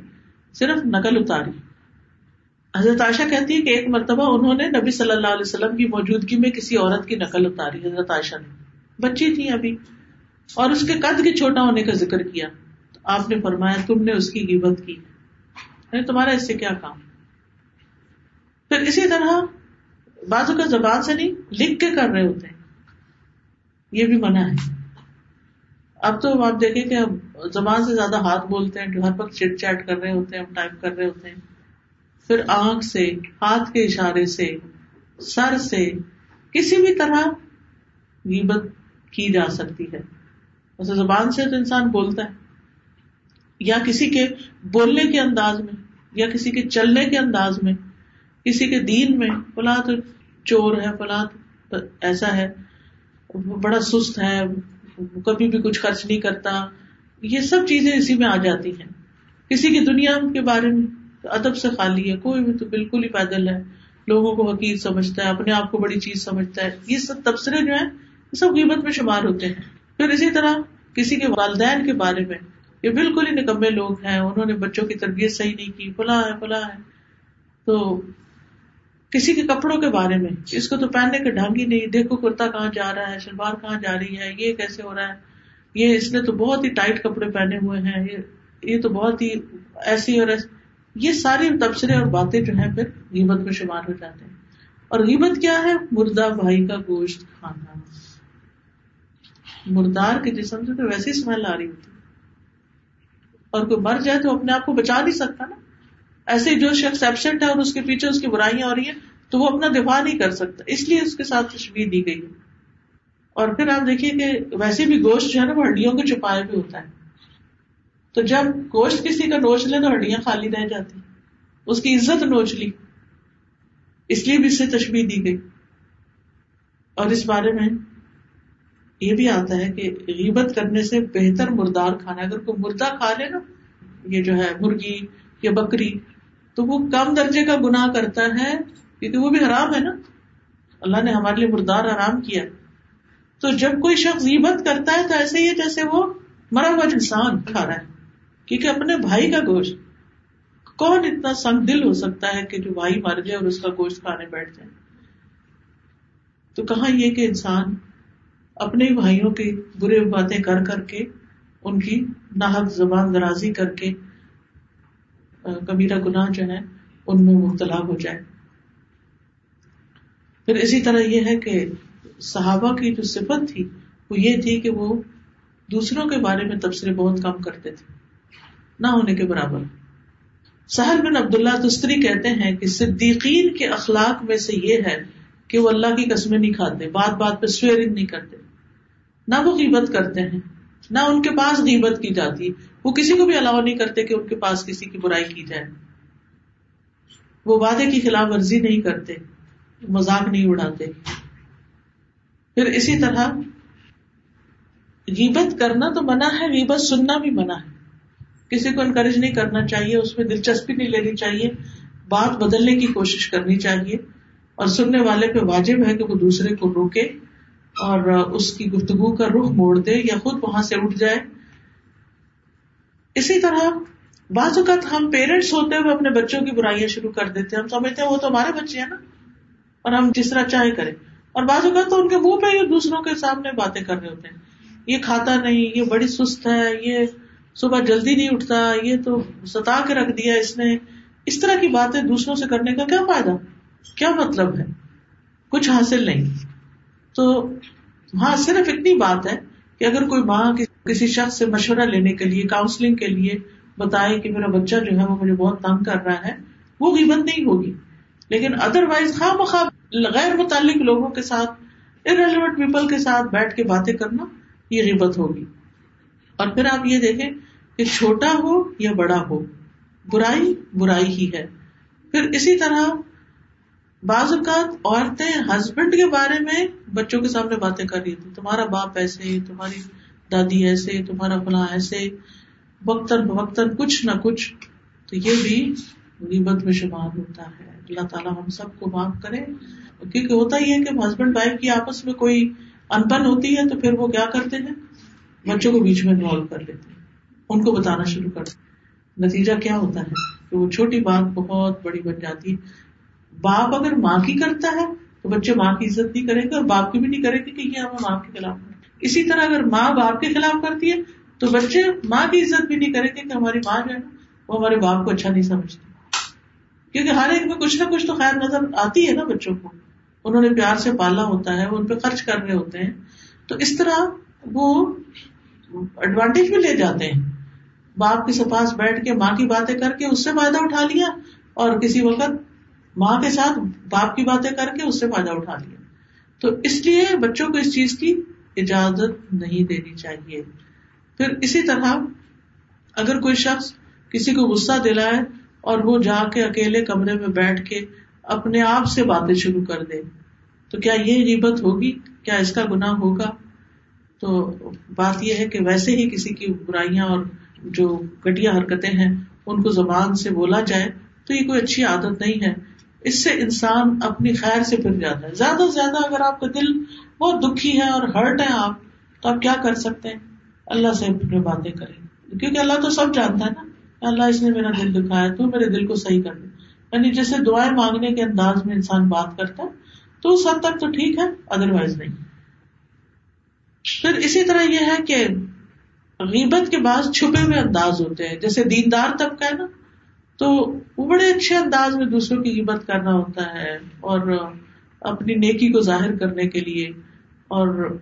صرف نقل اتاری۔ حضرت عائشہ کہتی ہے کہ ایک مرتبہ انہوں نے نبی صلی اللہ علیہ وسلم کی موجودگی میں کسی عورت کی نقل اتاری، حضرت عائشہ نے۔ بچی تھی ابھی۔ اور اس کے قد کے چھوٹا ہونے کا ذکر کیا۔ تو آپ نے فرمایا، تم نے اس کی غیبت کی۔ یعنی تمہارا اس سے کیا کام؟ پھر اسی طرح بازو کا زبان سے نہیں، لکھ کے کر رہے ہوتے ہیں۔ یہ بھی منع ہے۔ اب تو آپ دیکھیں کہ زبان سے زیادہ ہاتھ بولتے ہیں، ہر وقت چٹ چیٹ کر رہے ہوتے ہیں، ہم ٹائپ کر رہے ہوتے ہیں۔ پھر آنکھ سے، ہاتھ کے اشارے سے، سر سے، کسی بھی طرح غیبت کی جا سکتی ہے۔ ویسے زبان سے تو انسان بولتا ہے۔ یا کسی کے بولنے کے انداز میں، یا کسی کے چلنے کے انداز میں، کسی کے دین میں، فلاں تو چور ہے، فلاں ایسا ہے۔ بڑا سست ہے، کبھی بھی کچھ خرچ نہیں کرتا۔ یہ سب چیزیں اسی میں آ جاتی ہیں۔ کسی کی دنیا کے بارے میں ادب سے خالی ہے، کوئی بھی تو بالکل ہی پیدل ہے۔ لوگوں کو حقیق سمجھتا ہے، اپنے آپ کو بڑی چیز سمجھتا ہے۔ یہ سب تبصرے جو ہیں، یہ سب قیمت میں شمار ہوتے ہیں۔ پھر اسی طرح کسی کے والدین کے بارے میں، یہ بالکل ہی نکمے لوگ ہیں، انہوں نے بچوں کی تربیت صحیح نہیں کی، فلاں ہے فلاں ہے۔ تو کسی کے کپڑوں کے بارے میں اس کو تو پہننے کا ڈھنگ ہی نہیں، دیکھو کرتا کہاں جا رہا ہے، شلوار کہاں جا رہی ہے، یہ کیسے ہو رہا ہے؟ یہ اس نے تو بہت ہی ٹائٹ کپڑے پہنے ہوئے ہیں، یہ تو بہت ہی ایسی اور ایسی۔ یہ ساری تبصرے اور باتیں جو ہیں پھر غیبت میں شمار ہو جاتے ہیں۔ اور غیبت کیا ہے؟ مردہ بھائی کا گوشت کھانا۔ مردار کے جسم سے تو ویسے ہی اسمیل آ رہی ہوتی۔ اور کوئی مر جائے تو اپنے آپ کو بچا نہیں سکتا نا۔ ایسے جو شخص ایبسینٹ ہے اور اس کے پیچھے اس کی برائیاں ہو رہی ہیں، تو وہ اپنا دفاع نہیں کر سکتا۔ اس لیے اس کے ساتھ تشبیح دی گئی۔ ہے اور پھر آپ دیکھیے کہ ویسے بھی گوشت جو ہے نا، وہ ہڈیوں کو چھپائے بھی ہوتا ہے۔ تو جب گوشت کسی کا نوچ لے تو ہڈیاں خالی رہ جاتی اس کی عزت نوچ لی۔ اس لیے بھی اس سے تشبیح دی گئی۔ اور اس بارے میں یہ بھی آتا ہے کہ غیبت کرنے سے بہتر مردار کھانا اگر کوئی مردہ کھا لے نا، یہ جو ہے مرغی یا بکری تو وہ کم درجے کا گناہ کرتا ہے، کیونکہ وہ بھی حرام ہے نا۔ اللہ نے ہمارے لیے مردار آرام کیا۔ تو جب کوئی شخص غیبت کرتا ہے تو ایسے ہی جیسے وہ مرا ہوا انسان کھا رہا ہے۔ کیونکہ اپنے بھائی کا گوشت، کون اتنا سنگ دل ہو سکتا ہے کہ جو بھائی مر جائے اور اس کا گوشت کھانے بیٹھ جائے۔ تو کہاں یہ کہ انسان اپنے بھائیوں کی برے باتیں کر کر کے، ان کی ناحک زبان درازی کر کے کبیرہ گناہ جو ہے، ان میں مبتلا ہو جائے۔ پھر اسی طرح یہ ہے کہ صحابہ کی جو صفت تھی، وہ یہ تھی کہ وہ دوسروں کے بارے میں تبصرے بہت کم کرتے تھے، نہ ہونے کے برابر۔ سہر بن عبد اللہ تستری کہتے ہیں کہ صدیقین کے اخلاق میں سے یہ ہے کہ وہ اللہ کی قسمیں نہیں کھاتے، بات بات پہ سویرنگ نہیں کرتے، نہ وہ غیبت کرتے ہیں۔ نہ ان کے پاس غیبت کی جاتی، وہ کسی کو بھی الاؤ نہیں کرتے کہ ان کے پاس کسی کی برائی کی جائے۔ وہ وعدے کی خلاف ورزی نہیں کرتے، مذاق نہیں اڑاتے۔ پھر اسی طرح غیبت کرنا تو منع ہے، غیبت سننا بھی منع ہے۔ کسی کو انکریج نہیں کرنا چاہیے، اس میں دلچسپی نہیں لینی چاہیے، بات بدلنے کی کوشش کرنی چاہیے۔ اور سننے والے پہ واجب ہے کہ وہ دوسرے کو روکے۔ اور اس کی گفتگو کا رخ موڑ دے یا خود وہاں سے اٹھ جائے۔ اسی طرح بعض اوقات ہم پیرنٹس ہوتے ہوئے اپنے بچوں کی برائیاں شروع کر دیتے ہیں۔ ہم سمجھتے ہیں وہ تو ہمارے بچے ہیں نا۔ اور ہم جس طرح چاہے کریں۔ اور بعض اوقات تو ان کے منہ پہ دوسروں کے سامنے باتیں کر رہے ہوتے ہیں۔ یہ کھاتا نہیں، یہ بڑی سست ہے، یہ صبح جلدی نہیں اٹھتا، یہ تو ستا کے رکھ دیا اس نے۔ اس طرح کی باتیں دوسروں سے کرنے کا کیا فائدہ؟ کیا مطلب ہے؟ کچھ حاصل نہیں۔ تو ہاں صرف اتنی بات ہے کہ اگر کوئی ماں کسی شخص سے مشورہ لینے کے لیے کاؤنسلنگ کے لیے بتائے کہ میرا بچہ جو ہے وہ مجھے بہت تنگ کر رہا ہے، وہ غیبت نہیں ہوگی۔ لیکن ادر وائز خواہ مخواہ غیر متعلق لوگوں کے ساتھ ارریلیونٹ پیپل کے ساتھ بیٹھ کے باتیں کرنا یہ غیبت ہوگی۔ اور پھر آپ یہ دیکھیں کہ چھوٹا ہو یا بڑا ہو، برائی برائی ہی ہے۔ پھر اسی طرح بعض اوقات عورتیں ہسبینڈ کے بارے میں بچوں کے سامنے باتیں کر رہی تھی، تمہارا باپ ایسے، تمہاری دادی ایسے، تمہارا فلاں ایسے وقتاً بوقتاً کچھ نہ کچھ۔ تو یہ بھی غیبت میں شمار ہوتا ہے۔ اللہ تعالیٰ ہم سب کو معاف کرے۔ کیونکہ ہوتا ہی ہے کہ ہسبینڈ وائف کی آپس میں کوئی انپن ہوتی ہے تو پھر وہ کیا کرتے ہیں؟ بچوں کو بیچ میں انوالو کر لیتے ہیں۔ ان کو بتانا شروع کر دیتے نتیجہ کیا ہوتا ہے؟ کہ وہ چھوٹی بات بہت بڑی بن جاتی ہے۔ باپ اگر ماں کی کرتا ہے تو بچے ماں کی عزت نہیں کریں گے اور باپ کی بھی نہیں کریں گے کہ یہ ہمیں ماں کے خلاف اسی طرح اگر ماں باپ کے خلاف کرتی ہے تو بچے ماں کی عزت بھی نہیں کریں گے کہ ہماری ماں جو ہے نا وہ ہمارے باپ کو اچھا نہیں سمجھتی۔ کیونکہ ہر ایک میں کچھ نہ کچھ تو خیر نظر آتی ہے نا بچوں کو۔ انہوں نے پیار سے پالا ہوتا ہے، وہ ان پہ خرچ کر رہے ہوتے ہیں۔ تو اس طرح وہ ایڈوانٹیج بھی لے جاتے ہیں۔ باپ کے پاس بیٹھ کے ماں کی باتیں کر کے اس سے فائدہ اٹھا لیا اور کسی وقت ماں کے ساتھ باپ کی باتیں کر کے اس سے فائدہ اٹھا لیا۔ تو اس لیے بچوں کو اس چیز کی اجازت نہیں دینی چاہیے۔ پھر اسی طرح اگر کوئی شخص کسی کو غصہ دلائے اور وہ جا کے اکیلے کمرے میں بیٹھ کے اپنے آپ سے باتیں شروع کر دے، تو کیا یہ غیبت ہوگی؟ کیا اس کا گناہ ہوگا؟ تو بات یہ ہے کہ ویسے ہی کسی کی برائیاں اور جو گٹیا حرکتیں ہیں، ان کو زبان سے بولا جائے تو یہ کوئی اچھی عادت نہیں ہے۔ اس سے انسان اپنی خیر سے پھر جاتا ہے۔ زیادہ سے زیادہ اگر آپ کا دل بہت دکھی ہے اور ہرٹ ہے آپ، تو آپ کیا کر سکتے ہیں؟ اللہ سے اپنی باتیں کریں۔ کیونکہ اللہ تو سب جانتا ہے نا اللہ اس نے میرا دل دکھایا تو میرے دل کو صحیح کر دے۔ یعنی جیسے دعائیں مانگنے کے انداز میں انسان بات کرتا ہے، تو اس حد تک تو ٹھیک ہے ادر وائز نہیں۔ پھر اسی طرح یہ ہے کہ غیبت کے بعد چھپے ہوئے انداز ہوتے ہیں۔ جیسے دیندار طبقہ ہے نا تو وہ بڑے اچھے انداز میں دوسروں کی غیبت کرنا ہوتا ہے اور اپنی نیکی کو ظاہر کرنے کے لیے۔ اور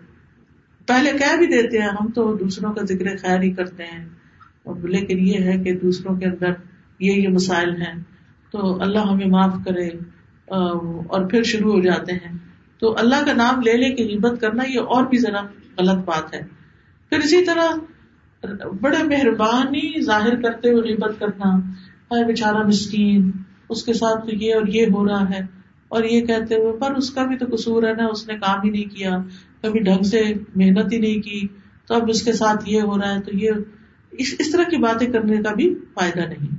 پہلے کہہ بھی دیتے ہیں، ہم تو دوسروں کا ذکر خیر ہی کرتے ہیں۔ لیکن یہ ہے کہ دوسروں کے اندر یہ یہ مسائل ہیں۔ تو اللہ ہمیں معاف کرے اور پھر شروع ہو جاتے ہیں۔ تو اللہ کا نام لے لے کے غیبت کرنا یہ اور بھی ذرا غلط بات ہے۔ پھر اسی طرح بڑے مہربانی ظاہر کرتے ہوئے غیبت کرنا۔ ہے بےچارا مسکین، اس کے ساتھ تو یہ اور یہ ہو رہا ہے۔ اور یہ کہتے ہوئے، پر اس کا بھی تو قصور ہے نا، اس نے کام ہی نہیں کیا، کبھی ڈھنگ سے محنت ہی نہیں کی۔ تو اب اس کے ساتھ یہ ہو رہا ہے، تو یہ اس اس طرح کی باتیں کرنے کا بھی فائدہ نہیں۔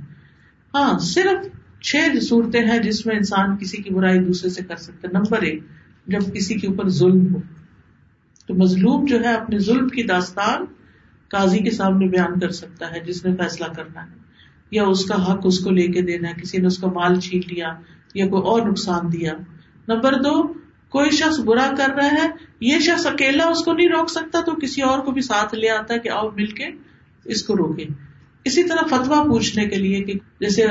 ہاں صرف چھ صورتیں ہیں جس میں انسان کسی کی برائی دوسرے سے کر سکتے نمبر ایک، جب کسی کے اوپر ظلم ہو۔ تو مظلوم جو ہے، اپنے ظلم کی داستان قاضی کے سامنے بیان کر سکتا ہے، جس نے فیصلہ کرنا ہے۔ یا اس کا حق اس کو لے کے دینا، کسی نے اس کا مال چھین لیا یا کوئی اور نقصان دیا۔ نمبر دو، کوئی شخص برا کر رہا ہے، یہ شخص اکیلا اس کو نہیں روک سکتا تو کسی اور کو بھی ساتھ لے آتا ہے کہ آؤ مل کے اس کو روکے۔ اسی طرح فتوا پوچھنے کے لیے کہ جیسے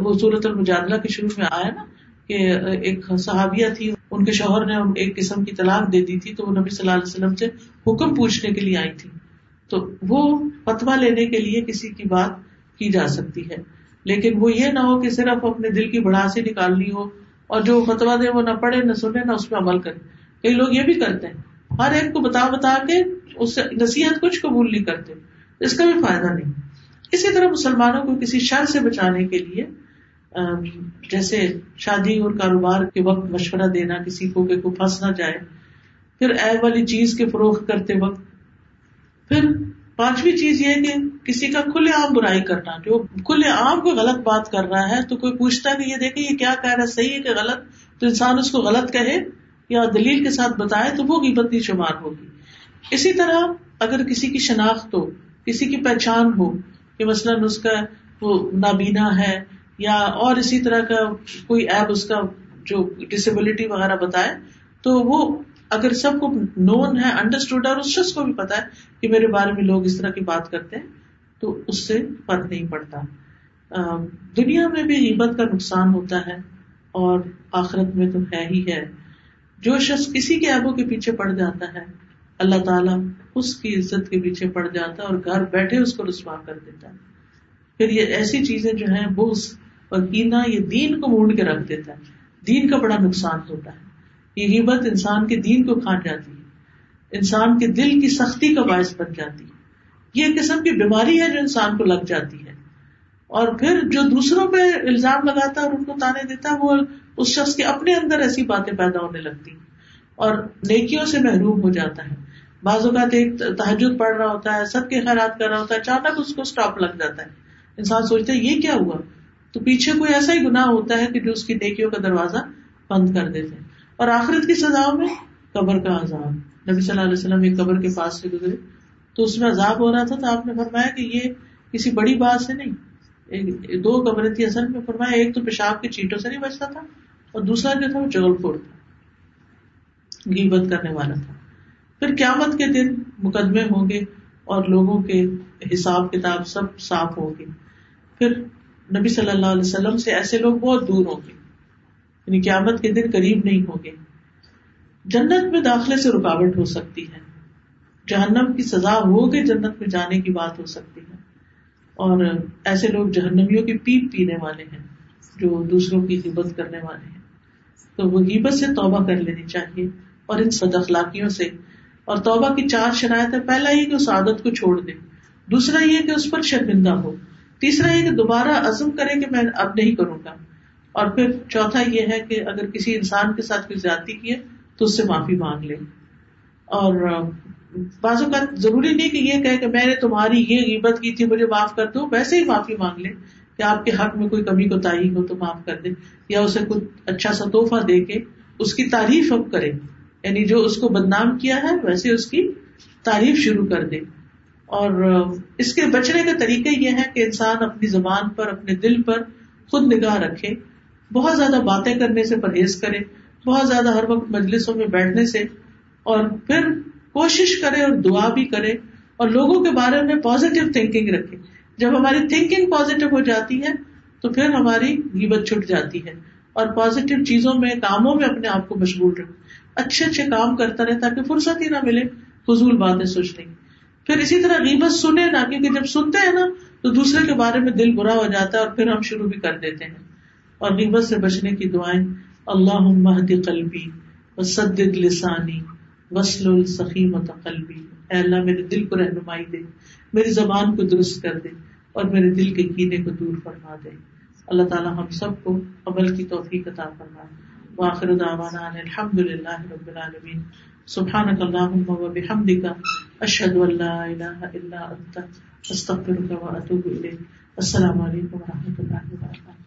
وہ صورت المجادلہ کے شروع میں آیا نا کہ ایک صحابیہ تھی، ان کے شوہر نے ایک قسم کی طلاق دے دی تھی تو وہ نبی صلی اللہ علیہ وسلم سے حکم پوچھنے کے لیے آئی تھی۔ تو وہ فتوا لینے کے لیے کسی کی بات کی جا سکتی ہے۔ لیکن وہ یہ نہ ہو کہ صرف اپنے دل کی بڑھاسی نکالنی ہو اور جو فتوا دے وہ نہ پڑھے، نہ سنے، نہ اس پہ عمل کرے۔ کئی لوگ یہ بھی کرتے ہیں، ہر ایک کو بتا بتا کے اس سے نصیحت کچھ قبول نہیں کرتے۔ اس کا بھی فائدہ نہیں۔ اسی طرح مسلمانوں کو کسی شر سے بچانے کے لیے جیسے شادی اور کاروبار کے وقت مشورہ دینا، کسی کو کہ کوئی پھنس نہ جائے، پھر ایب والی چیز کے فروخت کرتے وقت، پھر پانچویں چیز یہ کہ کسی کا کھلے عام برائی کرنا، جو کھلے عام کو غلط بات کر رہا ہے تو کوئی پوچھتا کہ یہ دیکھے یہ کیا کہہ رہا ہے، صحیح ہے کہ غلط؟ تو انسان اس کو غلط کہے یا دلیل کے ساتھ بتائے تو وہ قیمت شمار ہوگی۔ اسی طرح اگر کسی کی شناخت ہو، کسی کی پہچان ہو، کہ مثلاً اس کا وہ نابینا ہے یا اور اسی طرح کا کوئی ایپ اس کا جو ڈسبلٹی وغیرہ بتائے، تو وہ اگر سب کو نون ہے انڈرسٹوڈ اور اس شخص کو بھی پتا ہے کہ میرے بارے میں لوگ اس طرح کی بات کرتے ہیں، تو اس سے فرق نہیں پڑتا۔ دنیا میں بھی عبت کا نقصان ہوتا ہے، اور آخرت میں تو ہے ہی ہے۔ جو شخص کسی کے آبوں کے پیچھے پڑ جاتا ہے، اللہ تعالیٰ اس کی عزت کے پیچھے پڑ جاتا ہے اور گھر بیٹھے اس کو رسوا کر دیتا ہے۔ پھر یہ ایسی چیزیں جو ہیں بوس اور کینا، یہ دین کو مونڈ کے رکھ دیتا ہے۔ دین کا بڑا نقصان ہوتا ہے۔ یہ غیبت انسان کے دین کو کھا جاتی ہے۔ انسان کے دل کی سختی کا باعث بن جاتی ہے۔ یہ قسم کی بیماری ہے جو انسان کو لگ جاتی ہے۔ اور پھر جو دوسروں پہ الزام لگاتا ہے اور ان کو تانے دیتا ہے، وہ اس شخص کے اپنے اندر ایسی باتیں پیدا ہونے لگتی ہیں۔ اور نیکیوں سے محروم ہو جاتا ہے۔ بعض اوقات ایک تحجد پڑھ رہا ہوتا ہے، سب کے خیرات کر رہا ہوتا ہے، اچانک اس کو اسٹاپ لگ جاتا ہے۔ انسان سوچتا ہے، یہ کیا ہوا؟ تو پیچھے کوئی ایسا ہی گناہ ہوتا ہے کہ جو اس کی نیکیوں کا دروازہ بند کر دیتے ہیں اور آخرت کی سزا میں قبر کا عذاب۔ نبی صلی اللہ علیہ وسلم ایک قبر کے پاس سے گزرے۔ تو اس میں عذاب ہو رہا تھا تو آپ نے فرمایا کہ یہ کسی بڑی بات سے نہیں دو قبریں تھی اصل میں۔ فرمایا ایک تو پیشاب کے چیٹوں سے نہیں بچتا تھا اور دوسرا جو تھا وہ جگل پور تھا گیبت کرنے والا تھا۔ پھر قیامت کے دن مقدمے ہوں گے اور لوگوں کے حساب کتاب سب صاف ہوگی پھر نبی صلی اللہ علیہ وسلم سے ایسے لوگ بہت دور ہوں گے۔ یعنی قیامت کے دن قریب نہیں ہوگے۔ جنت میں داخلے سے رکاوٹ ہو سکتی ہے۔ جہنم کی سزا ہو کے جنت میں جانے کی بات ہو سکتی ہے۔ اور ایسے لوگ جہنمیوں کی پیپ پینے والے ہیں، جو دوسروں کی حبت کرنے والے ہیں۔ تو وہ غیبت سے توبہ کر لینی چاہیے۔ اور ان سد اخلاقیوں سے۔ اور توبہ کی چار شرائط ہے پہلا یہ کہ اس عادت کو چھوڑ دے۔ دوسرا یہ کہ اس پر شرمندہ ہو۔ تیسرا یہ کہ دوبارہ عزم کرے کہ میں اب نہیں کروں گا۔ اور پھر چوتھا یہ ہے کہ اگر کسی انسان کے ساتھ کوئی زیادتی کی ہے تو اس سے معافی مانگ لے۔ اور بعض اوقات ضروری نہیں کہ یہ کہ میں نے تمہاری یہ غیبت کی تھی، مجھے معاف کر دو، ویسے ہی معافی مانگ لے کہ آپ کے حق میں کوئی کمی کو تاہی ہو تو معاف کر دے، یا اسے کچھ اچھا سا تحفہ دے کے اس کی تعریف اب کرے۔ یعنی جو اس کو بدنام کیا ہے، ویسے اس کی تعریف شروع کر دے۔ اور اس کے بچنے کا طریقہ یہ ہے کہ انسان اپنی زبان پر، اپنے دل پر خود نگاہ رکھے۔ بہت زیادہ باتیں کرنے سے پرہیز کرے، بہت زیادہ ہر وقت مجلسوں میں بیٹھنے سے، اور پھر کوشش کرے اور دعا بھی کرے، اور لوگوں کے بارے میں پازیٹیو تھنکنگ رکھے۔ جب ہماری تھنکنگ پازیٹیو ہو جاتی ہے، تو پھر ہماری گیبت چھٹ جاتی ہے۔ اور پازیٹیو چیزوں میں، کاموں میں اپنے آپ کو مشغول رکھے۔ اچھے اچھے کام کرتا رہے تاکہ فرصت ہی نہ ملے، فضول باتیں سوچنے کی۔ پھر اسی طرح غیبت سنے نہ، کیونکہ جب سنتے ہیں نا، تو دوسرے کے بارے میں دل برا ہو جاتا ہے اور پھر ہم شروع بھی کر دیتے ہیں۔ اور غیبت سے بچنے کی دعائیں اللہ مہد قلبی وسد لسانی وسل السخیم قلبی۔ اے اللہ، میرے دل کو رہنمائی دے، میری زبان کو درست کر دے اور میرے دل کے کینے کو دور فرما دے۔ اللہ تعالیٰ ہم سب کو عمل کی توفیق عطا فرما واخر دعوانا الحمد للہ رب العالمین۔ سبحانك اللهم وبحمدك اشهد ان لا اله الا انت استغفرك واتوب اليك السلام علیکم و رحمۃ اللہ وبرکاتہ